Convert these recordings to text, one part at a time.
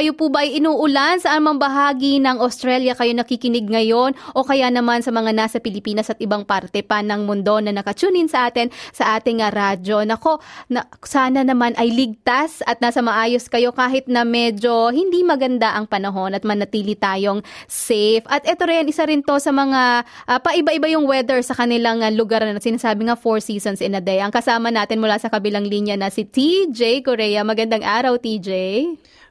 Kayo po ba ay inuulan sa anumang bahagi ng Australia kayo nakikinig ngayon o kaya naman sa mga nasa Pilipinas at ibang parte pa ng mundo na nakatunin sa atin sa ating uh, radyo. Nako, na, sana naman ay ligtas at nasa maayos kayo kahit na medyo hindi maganda ang panahon at manatili tayong safe. At ito rin, isa rin to sa mga uh, paiba-iba yung weather sa kanilang uh, lugar na sinasabi nga four seasons in a day. Ang kasama natin mula sa kabilang linya na si TJ Korea. Magandang araw, TJ.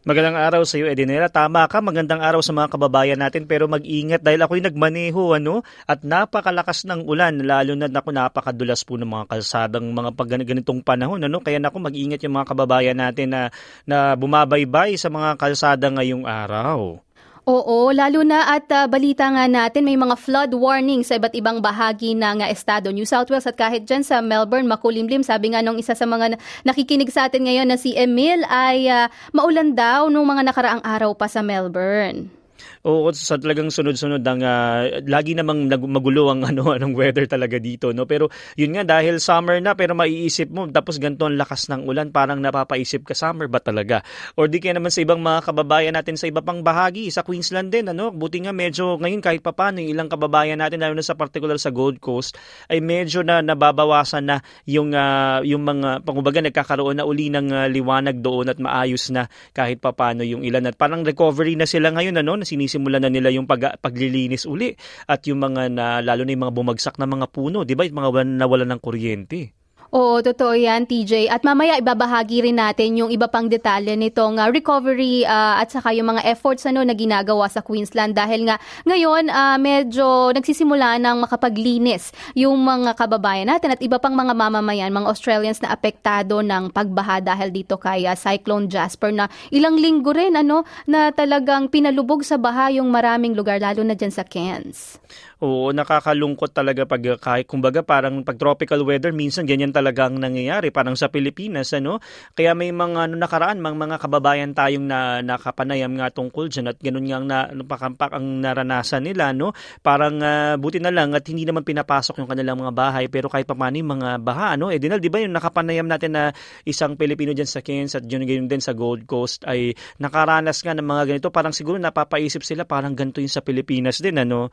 Magandang araw sa iyo, Edinera. Tama ka, magandang araw sa mga kababayan natin pero mag-ingat dahil ako'y nagmaneho ano, at napakalakas ng ulan lalo na naku napakadulas po ng mga kalsadang mga pag ganitong panahon ano. Kaya naku mag-ingat yung mga kababayan natin na na bumabaybay sa mga kalsada ngayong araw. Oo, lalo na at uh, balita nga natin may mga flood warning sa iba't ibang bahagi ng uh, estado New South Wales at kahit dyan sa Melbourne makulimlim. Sabi nga nung isa sa mga nakikinig sa atin ngayon na si Emil ay uh, maulan daw nung mga nakaraang araw pa sa Melbourne. Oo, sa talagang sunod-sunod ang uh, lagi namang magulo ang ano anong weather talaga dito, no. Pero yun nga dahil summer na pero maiisip mo tapos ganito ang lakas ng ulan, parang napapaisip ka summer ba talaga? Or di kaya naman sa ibang mga kababayan natin sa iba pang bahagi, sa Queensland din, ano. Buti nga medyo ngayon kahit papaano ilang kababayan natin lalo na sa particular sa Gold Coast ay medyo na nababawasan na yung uh, yung mga pangumbaga nagkakaroon na uli ng uh, liwanag doon at maayos na kahit papaano yung ilan at parang recovery na sila ngayon ano, na sinisimulan na nila yung pag, paglilinis uli at yung mga na, lalo na yung mga bumagsak na mga puno, di ba? Yung mga nawalan ng kuryente. Oo, totoo yan, TJ. At mamaya ibabahagi rin natin yung iba pang detalye nitong uh, recovery uh, at saka yung mga efforts ano, na ginagawa sa Queensland dahil nga ngayon uh, medyo nagsisimula ng makapaglinis yung mga kababayan natin at iba pang mga mamamayan, mga Australians na apektado ng pagbaha dahil dito kay uh, Cyclone Jasper na ilang linggo rin ano, na talagang pinalubog sa baha yung maraming lugar lalo na dyan sa Cairns. Oo, nakakalungkot talaga pag kahit kumbaga parang pag tropical weather minsan ganyan talaga ang nangyayari parang sa Pilipinas ano. Kaya may mga ano nakaraan mga, mga kababayan tayong na nakapanayam nga tungkol diyan at ganun nga ang na, napakampak ang naranasan nila no. Parang uh, buti na lang at hindi naman pinapasok yung kanilang mga bahay pero kahit paano yung mga baha ano. Eh dinal di ba yung nakapanayam natin na isang Pilipino diyan sa Cairns at yun ganun din sa Gold Coast ay nakaranas nga ng mga ganito parang siguro napapaisip sila parang ganito yung sa Pilipinas din ano.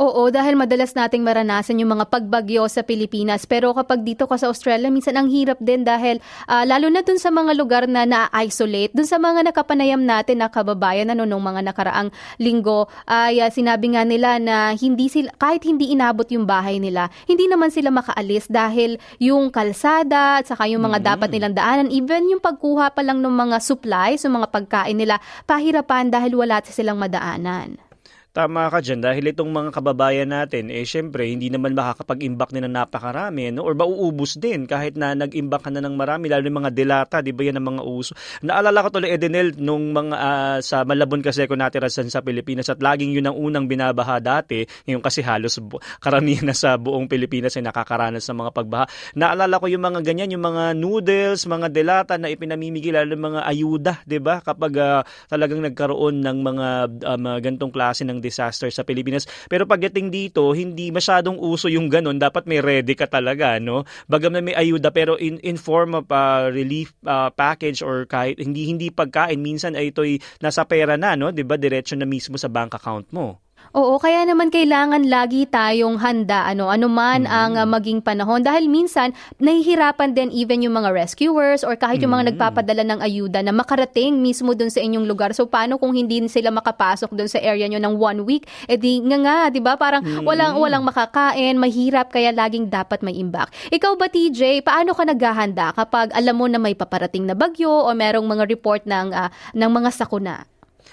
Oo, dahil madalas nating maranasan yung mga pagbagyo sa Pilipinas. Pero kapag dito ka sa Australia, minsan ang hirap din dahil uh, lalo na dun sa mga lugar na na-isolate, dun sa mga nakapanayam natin na kababayan ano, nung mga nakaraang linggo, ay uh, sinabi nga nila na hindi sila, kahit hindi inabot yung bahay nila, hindi naman sila makaalis dahil yung kalsada at saka yung mga mm-hmm. dapat nilang daanan, even yung pagkuha pa lang ng mga supplies, ng mga pagkain nila, pahirapan dahil wala silang madaanan. Tama ka dyan dahil itong mga kababayan natin, eh syempre hindi naman makakapag-imbak na ng napakarami no? or mauubos din kahit na nag-imbak ka na ng marami lalo yung mga delata, di ba yan ang mga uso. Naalala ko tuloy Edenel nung mga uh, sa Malabon kasi ako natira sa Pilipinas at laging yun ang unang binabaha dati, ngayon kasi halos karamihan na sa buong Pilipinas ay nakakaranas ng mga pagbaha. Naalala ko yung mga ganyan, yung mga noodles, mga delata na ipinamimigay lalo mga ayuda, di ba? Kapag uh, talagang nagkaroon ng mga um, ganitong klase ng disaster sa Pilipinas. Pero pagdating dito, hindi masyadong uso yung ganun. Dapat may ready ka talaga, no? Bagam na may ayuda pero in, in form of uh, relief uh, package or kahit hindi hindi pagkain, minsan ay ito'y nasa pera na, no? 'Di ba? Diretso na mismo sa bank account mo. Oo, kaya naman kailangan lagi tayong handa ano anuman mm. ang uh, maging panahon dahil minsan nahihirapan din even yung mga rescuers or kahit yung mga mm. nagpapadala ng ayuda na makarating mismo doon sa inyong lugar. So paano kung hindi sila makapasok doon sa area nyo ng one week? Eh di nga nga, 'di ba? Parang mm. walang walang makakain, mahirap kaya laging dapat may imbak. Ikaw ba TJ, paano ka naghahanda kapag alam mo na may paparating na bagyo o merong mga report ng uh, ng mga sakuna?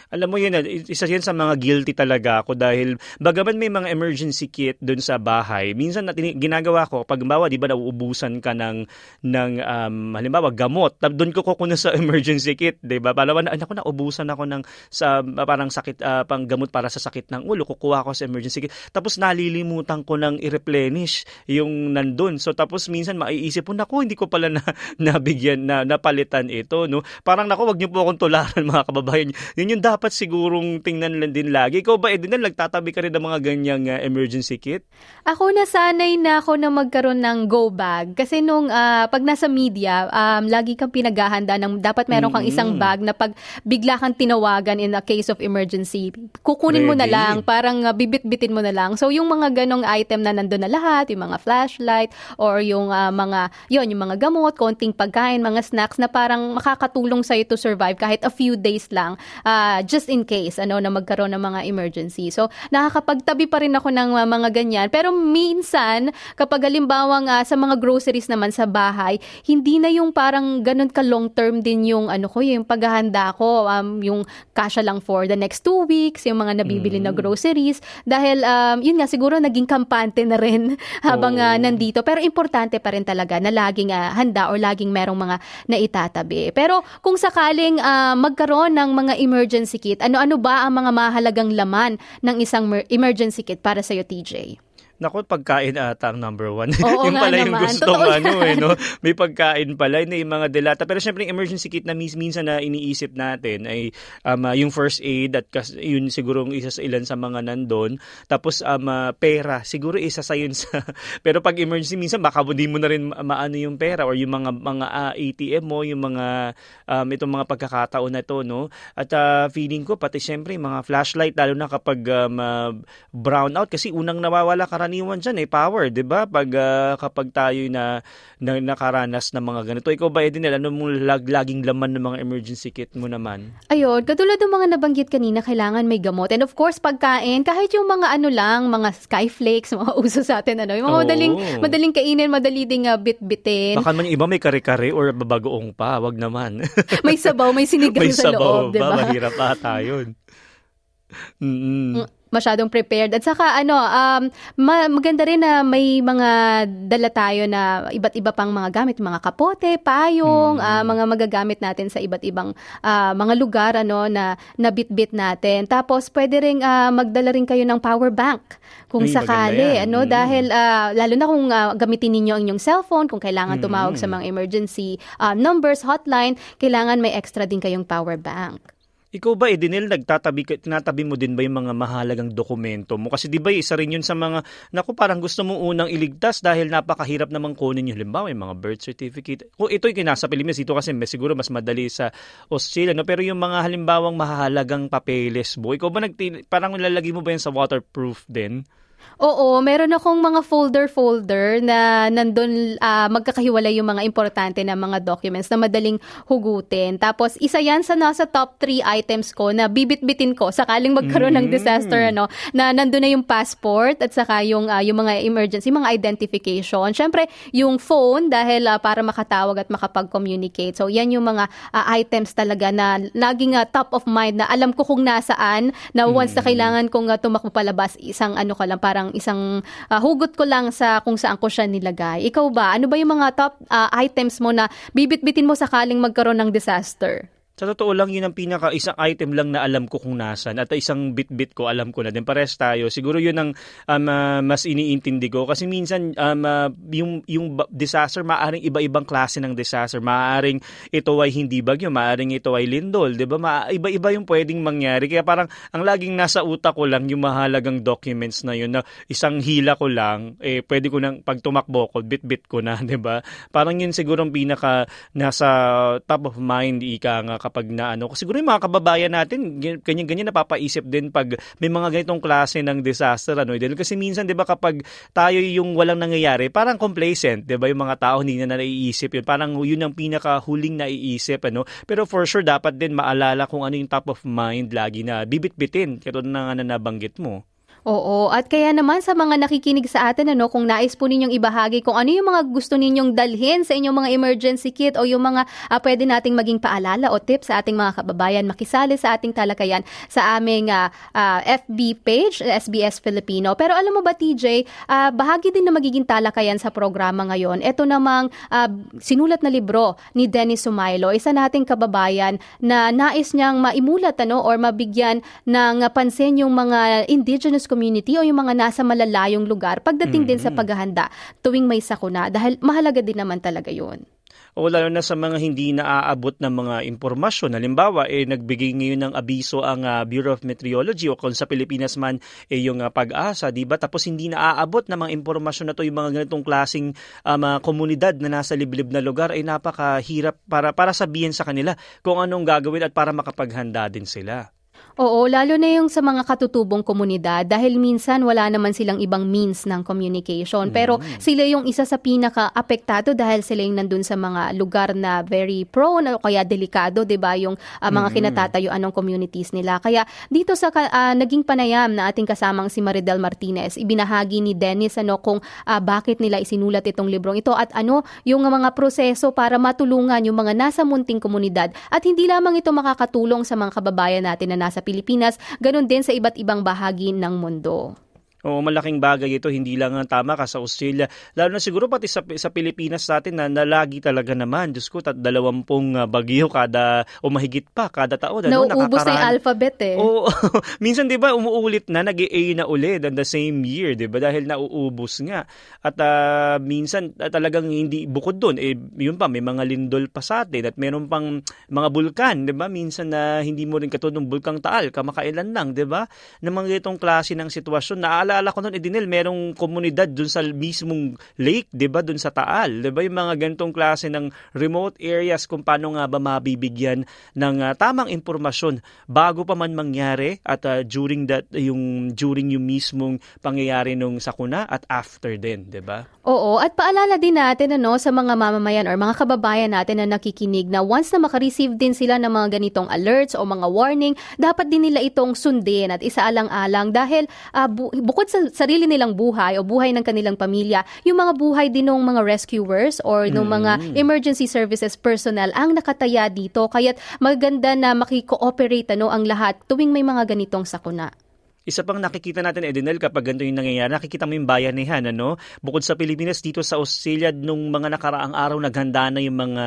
Alam mo yun, eh, isa yan sa mga guilty talaga ako dahil bagaman may mga emergency kit doon sa bahay, minsan na ginagawa ko, pag bawa, di ba nauubusan ka ng, ng um, halimbawa, gamot, doon ko kukuha sa emergency kit, di ba? Palawan na, ako, naubusan ako ng sa parang sakit, uh, pang gamot para sa sakit ng ulo, kukuha ko sa emergency kit. Tapos nalilimutan ko ng i-replenish yung nandun. So tapos minsan maiisip po, nako, hindi ko pala na, nabigyan, na, napalitan ito, no? Parang nako, wag niyo po akong tularan mga kababayan. Yun yung yung dapat sigurong tingnan lang din lagi. Ikaw ba, Edinel, nagtatabi ka rin ng mga ganyang uh, emergency kit? Ako nasanay na ako na magkaroon ng go bag. Kasi nung uh, pag nasa media, um, lagi kang pinaghahanda ng dapat meron kang isang bag na pag bigla kang tinawagan in a case of emergency, kukunin Ready. mo na lang, parang uh, bibit-bitin mo na lang. So yung mga ganong item na nandun na lahat, yung mga flashlight or yung uh, mga, yon yung mga gamot, konting pagkain, mga snacks na parang makakatulong sa'yo to survive kahit a few days lang, uh, just in case, ano, na magkaroon ng mga emergency. So nakakapagtabi pa rin ako ng uh, mga ganyan. Pero minsan, kapag halimbawa uh, sa mga groceries naman sa bahay, hindi na yung parang ganun ka long term din yung ano ko, yung paghahanda ko, um, yung kasya lang for the next two weeks, yung mga nabibili mm. na groceries. Dahil, um, yun nga, siguro naging kampante na rin habang oh. uh, nandito. Pero importante pa rin talaga na laging uh, handa or laging merong mga naitatabi. Pero kung sakaling uh, magkaroon ng mga emergency kit, ano-ano ba ang mga mahalagang laman ng isang emergency kit para sa iyo, TJ? Naku, pagkain ata ang number one. Oo yung pala yung gusto Totoo ano eh, no? May pagkain pala, hindi yung mga delata. Pero syempre, yung emergency kit na minsan na iniisip natin ay um, uh, yung first aid at kas, yun siguro isa sa ilan sa mga nandun. Tapos um, uh, pera, siguro isa sa yun sa... pero pag emergency, minsan baka hindi mo na rin maano yung pera or yung mga mga uh, ATM mo, yung mga um, itong mga pagkakataon na to, no? At uh, feeling ko, pati syempre, mga flashlight, lalo na kapag um, uh, brown out, kasi unang nawawala ka karaniwan dyan eh, power, di ba? Pag, uh, kapag tayo na, na nakaranas ng mga ganito. Ikaw ba, Edinel, ano mong lag, laging laman ng mga emergency kit mo naman? Ayun, katulad ng mga nabanggit kanina, kailangan may gamot. And of course, pagkain, kahit yung mga ano lang, mga skyflakes, mga uso sa atin, ano, yung mga oh. madaling, madaling kainin, madali ding uh, bit-bitin. Baka man yung iba may kare-kare or babagoong pa, wag naman. may sabaw, may sinigang may sa loob, di ba? Mahirap ata yun. Mm-mm masyadong prepared. At saka ano, um, ma- maganda rin na may mga dala tayo na iba't iba pang mga gamit, mga kapote, payong, mm. uh, mga magagamit natin sa iba't ibang uh, mga lugar ano na nabitbit natin. Tapos pwede ring uh, magdala rin kayo ng power bank kung Ay, sakali, ano mm. dahil uh, lalo na kung uh, gamitin ninyo ang inyong cellphone kung kailangan tumawag mm. sa mga emergency uh, numbers, hotline, kailangan may extra din kayong power bank. Ikaw ba, Edinel, nagtatabi, tinatabi mo din ba yung mga mahalagang dokumento mo? Kasi di ba isa rin yun sa mga, naku parang gusto mo unang iligtas dahil napakahirap namang kunin yung halimbawa, yung mga birth certificate. Kung ito'y kinasa Pilipinas, ito kasi may, siguro mas madali sa Australia, no? pero yung mga halimbawang mahalagang papeles mo, ikaw ba nagti, parang lalagay mo ba yan sa waterproof din? Oo, meron akong mga folder-folder na nandun uh, magkakahiwalay yung mga importante na mga documents na madaling hugutin. Tapos isa yan sa nasa top 3 items ko na bibit-bitin ko sakaling magkaroon mm. ng disaster ano na nandun na yung passport at saka yung uh, yung mga emergency, mga identification. Syempre, yung phone dahil uh, para makatawag at makapag-communicate. So yan yung mga uh, items talaga na laging uh, top of mind na alam ko kung nasaan na once mm. na kailangan kong uh, tumakbo palabas isang ano ka lang parang isang uh, hugot ko lang sa kung saan ko siya nilagay. Ikaw ba, ano ba yung mga top uh, items mo na bibit-bitin mo sakaling magkaroon ng disaster? Sa totoo lang, yun ang pinaka isang item lang na alam ko kung nasan at isang bit-bit ko alam ko na din. Pares tayo. Siguro yun ang um, uh, mas iniintindi ko kasi minsan um, uh, yung, yung disaster, maaring iba-ibang klase ng disaster. Maaring ito ay hindi bagyo, maaring ito ay lindol. Di ba? Ma- iba-iba yung pwedeng mangyari. Kaya parang ang laging nasa utak ko lang yung mahalagang documents na yun na isang hila ko lang, eh, pwede ko nang pag tumakbo ko, bit-bit ko na. Di ba? Parang yun siguro ang pinaka nasa top of mind, ika nga kapag na ano. Siguro yung mga kababayan natin, ganyan-ganyan napapaisip din pag may mga ganitong klase ng disaster. Ano, dahil kasi minsan, di ba, kapag tayo yung walang nangyayari, parang complacent, di ba, yung mga tao hindi na naiisip yun. Parang yun ang pinakahuling naiisip, ano. Pero for sure, dapat din maalala kung ano yung top of mind lagi na bibit-bitin, katulad na nga na nabanggit mo. Oo, at kaya naman sa mga nakikinig sa atin, ano, kung nais po ninyong ibahagi kung ano yung mga gusto ninyong dalhin sa inyong mga emergency kit o yung mga uh, pwede nating maging paalala o tips sa ating mga kababayan, makisali sa ating talakayan sa aming uh, uh, FB page, SBS Filipino. Pero alam mo ba, TJ, uh, bahagi din na magiging talakayan sa programa ngayon. Ito namang uh, sinulat na libro ni Dennis Sumailo, isa nating kababayan na nais niyang maimulat ano, or mabigyan ng pansin yung mga indigenous community o yung mga nasa malalayong lugar pagdating mm-hmm. din sa mm-hmm. paghahanda tuwing may sakuna dahil mahalaga din naman talaga yun. o lalo na sa mga hindi naaabot ng mga impormasyon. Halimbawa, eh, nagbigay ngayon ng abiso ang uh, Bureau of Meteorology o kung sa Pilipinas man eh, yung uh, pag-asa, di ba? Tapos hindi naaabot ng mga impormasyon na to yung mga ganitong klasing um, uh, komunidad na nasa liblib na lugar ay napakahirap para, para sabihin sa kanila kung anong gagawin at para makapaghanda din sila. Oo, lalo na yung sa mga katutubong komunidad dahil minsan wala naman silang ibang means ng communication. Pero mm. sila yung isa sa pinaka-apektado dahil sila yung nandun sa mga lugar na very prone o kaya delikado, 'di ba, yung uh, mga mm. kinatatayuan ng communities nila. Kaya dito sa uh, naging panayam na ating kasamang si Maridel Martinez, ibinahagi ni Dennis ano kung uh, bakit nila isinulat itong librong ito at ano yung mga proseso para matulungan yung mga nasa munting komunidad at hindi lamang ito makakatulong sa mga kababayan natin na nasa Pilipinas, ganun din sa iba't ibang bahagi ng mundo. Oo, malaking bagay ito, hindi lang ang tama ka sa Australia. Lalo na siguro pati sa, sa Pilipinas natin na nalagi talaga naman. Diyos ko, tat dalawampung ah, bagyo kada, o mahigit pa, kada taon. Ano, Nauubos na yung alphabet eh. Oo, minsan di ba umuulit na, nag-A na ulit on the same year, di ba? Dahil nauubos nga. At uh, minsan uh, talagang hindi, bukod doon, eh, yun pa, may mga lindol pa sa atin at meron pang mga bulkan, di ba? Minsan na uh, hindi mo rin katulad ng bulkang Taal, kamakailan lang, di ba? Na mga itong klase ng sitwasyon, na naalala ko noon, Edinel, merong komunidad dun sa mismong lake, di ba, dun sa Taal. Di ba, yung mga ganitong klase ng remote areas kung paano nga ba mabibigyan ng uh, tamang impormasyon bago pa man mangyari at uh, during that, yung, during yung mismong pangyayari nung sakuna at after din, di ba? Oo, at paalala din natin ano, sa mga mamamayan or mga kababayan natin na nakikinig na once na makareceive din sila ng mga ganitong alerts o mga warning, dapat din nila itong sundin at isaalang-alang dahil uh, bu- bukod sa sarili nilang buhay o buhay ng kanilang pamilya, yung mga buhay din ng mga rescuers or ng mm. mga emergency services personnel ang nakataya dito. Kaya't maganda na makikooperate ano, ang lahat tuwing may mga ganitong sakuna. Isa pang nakikita natin, Edenel, kapag ganito yung nangyayari, nakikita mo yung bayanihan, ano? Bukod sa Pilipinas, dito sa Australia, nung mga nakaraang araw, naghanda na yung mga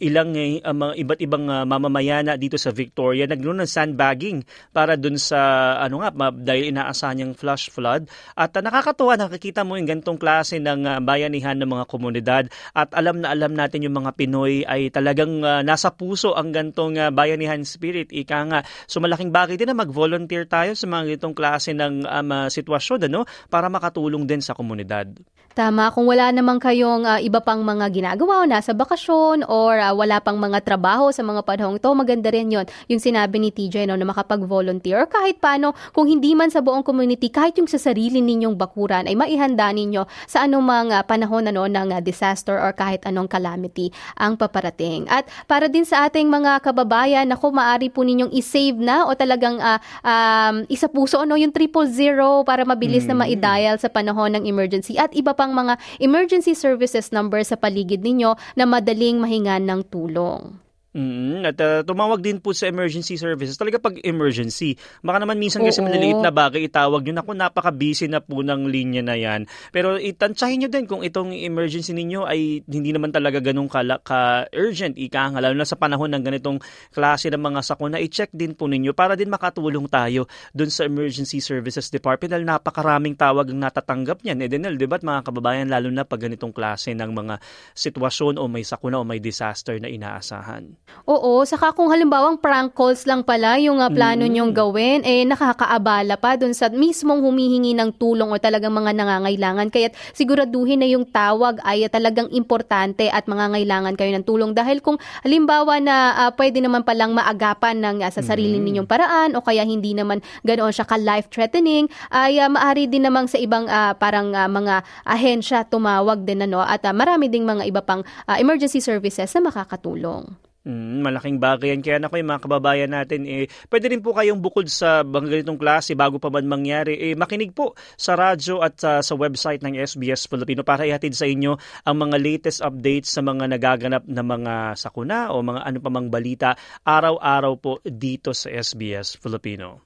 ilang uh, mga iba't ibang uh, mamamayana dito sa Victoria, nagnoon ng sandbagging para dun sa, ano nga, dahil inaasahan niyang flash flood. At uh, nakakatuwa, nakikita mo yung gantong klase ng uh, bayanihan ng mga komunidad. At alam na alam natin yung mga Pinoy ay talagang uh, nasa puso ang gantong uh, bayanihan spirit. Ika nga, so malaking bagay din na mag-volunteer tayo sa mga gantong klase ng um, uh, sitwasyon ano para makatulong din sa komunidad. Tama, kung wala naman kayong uh, iba pang mga ginagawa o nasa bakasyon or uh, wala pang mga trabaho sa mga panahong to, maganda rin yon yung sinabi ni TJ no, na makapag-volunteer or kahit paano, kung hindi man sa buong community, kahit yung sa sarili ninyong bakuran ay maihanda ninyo sa anumang uh, panahon ano, ng uh, disaster or kahit anong calamity ang paparating. At para din sa ating mga kababayan, ako maaari po ninyong i-save na o talagang uh, um, isa puso ano, yung triple zero para mabilis mm. na ma-dial sa panahon ng emergency at iba pa pang mga emergency services number sa paligid ninyo na madaling mahingan ng tulong. Mm, at uh, tumawag din po sa emergency services. Talaga pag emergency, baka naman minsan kasi Oo. maliliit na bagay itawag nyo. Naku, napaka-busy na po ng linya na yan. Pero itansyahin nyo din kung itong emergency ninyo ay hindi naman talaga ganun ka-urgent. Ika nga, lalo na sa panahon ng ganitong klase ng mga sakuna, i-check din po ninyo para din makatulong tayo dun sa emergency services department dahil napakaraming tawag ang natatanggap niyan. Eh, Denel, di ba mga kababayan, lalo na pag ganitong klase ng mga sitwasyon o may sakuna o may disaster na inaasahan. Oo, saka kung halimbawang prank calls lang pala yung uh, plano mm. nyong gawin, eh nakakaabala pa dun sa mismong humihingi ng tulong o talagang mga nangangailangan. Kaya siguraduhin na yung tawag ay talagang importante at mangangailangan kayo ng tulong. Dahil kung halimbawa na uh, pwede naman palang maagapan ng uh, sa sarili mm. ninyong paraan o kaya hindi naman ganoon siya ka-life-threatening, ay uh, maari din namang sa ibang uh, parang uh, mga ahensya tumawag din ano at uh, marami ding mga iba pang uh, emergency services na makakatulong. Mm, malaking bagay yan. Kaya na ko yung mga kababayan natin, eh, pwede rin po kayong bukod sa mga ganitong klase bago pa man mangyari, eh, makinig po sa radyo at uh, sa website ng SBS Filipino para ihatid sa inyo ang mga latest updates sa mga nagaganap na mga sakuna o mga ano pa mang balita araw-araw po dito sa SBS Filipino.